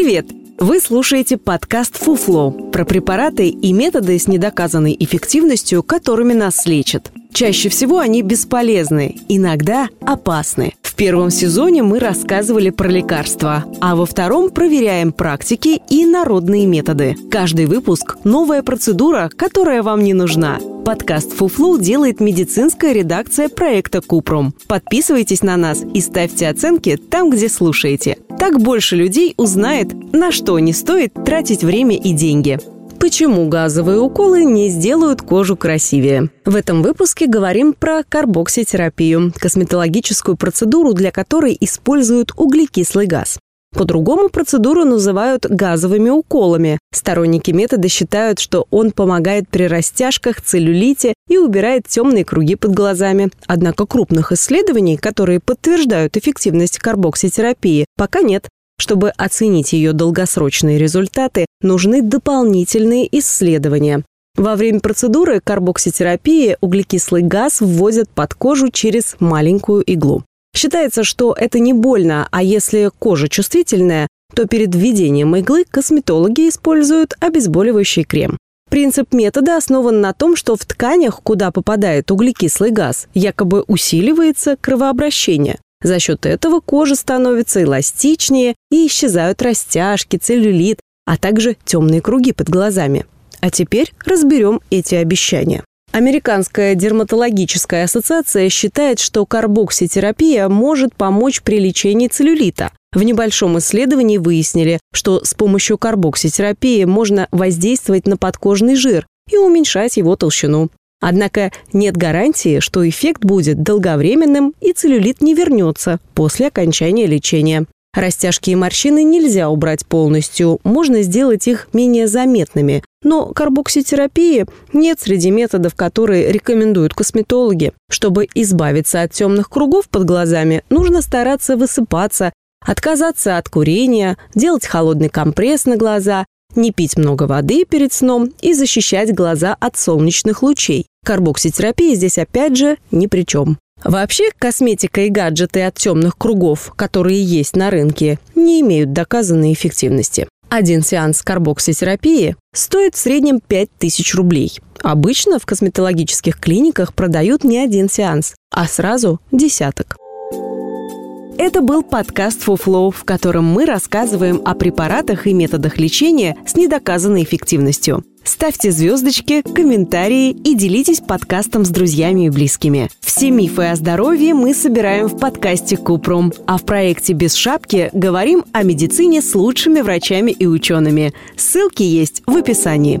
Привет! Вы слушаете подкаст «Фуфло» про препараты и методы с недоказанной эффективностью, которыми нас лечат. Чаще всего они бесполезны, иногда опасны. В первом сезоне мы рассказывали про лекарства, а во втором проверяем практики и народные методы. Каждый выпуск – новая процедура, которая вам не нужна. Подкаст «Фуфлу» делает медицинская редакция проекта «Купрум». Подписывайтесь на нас и ставьте оценки там, где слушаете. Так больше людей узнает, на что не стоит тратить время и деньги. Почему газовые уколы не сделают кожу красивее? В этом выпуске говорим про карбокситерапию, косметологическую процедуру, для которой используют углекислый газ. По-другому процедуру называют газовыми уколами. Сторонники метода считают, что он помогает при растяжках, целлюлите убирает темные круги под глазами. Однако крупных исследований, которые подтверждают эффективность карбокситерапии, пока нет. Чтобы оценить ее долгосрочные результаты, нужны дополнительные исследования. Во время процедуры карбокситерапии углекислый газ вводят под кожу через маленькую иглу. Считается, что это не больно, а если кожа чувствительная, то перед введением иглы косметологи используют обезболивающий крем. Принцип метода основан на том, что в тканях, куда попадает углекислый газ, якобы усиливается кровообращение. За счет этого кожа становится эластичнее и исчезают растяжки, целлюлит, а также темные круги под глазами. А теперь разберем эти обещания. Американская дерматологическая ассоциация считает, что карбокситерапия может помочь при лечении целлюлита. В небольшом исследовании выяснили, что с помощью карбокситерапии можно воздействовать на подкожный жир и уменьшать его толщину. Однако нет гарантии, что эффект будет долговременным и целлюлит не вернется после окончания лечения. Растяжки и морщины нельзя убрать полностью, можно сделать их менее заметными. Но карбокситерапии нет среди методов, которые рекомендуют косметологи. Чтобы избавиться от темных кругов под глазами, нужно стараться высыпаться, отказаться от курения, делать холодный компресс на глаза, не пить много воды перед сном и защищать глаза от солнечных лучей. Карбокситерапия здесь опять же ни при чем. Вообще, косметика и гаджеты от темных кругов, которые есть на рынке, не имеют доказанной эффективности. Один сеанс карбокситерапии стоит в среднем 5000 рублей. Обычно в косметологических клиниках продают не один сеанс, а сразу десяток. Это был подкаст «Фуфлоу», в котором мы рассказываем о препаратах и методах лечения с недоказанной эффективностью. Ставьте звездочки, комментарии и делитесь подкастом с друзьями и близкими. Все мифы о здоровье мы собираем в подкасте Купрум, а в проекте «Без шапки» говорим о медицине с лучшими врачами и учеными. Ссылки есть в описании.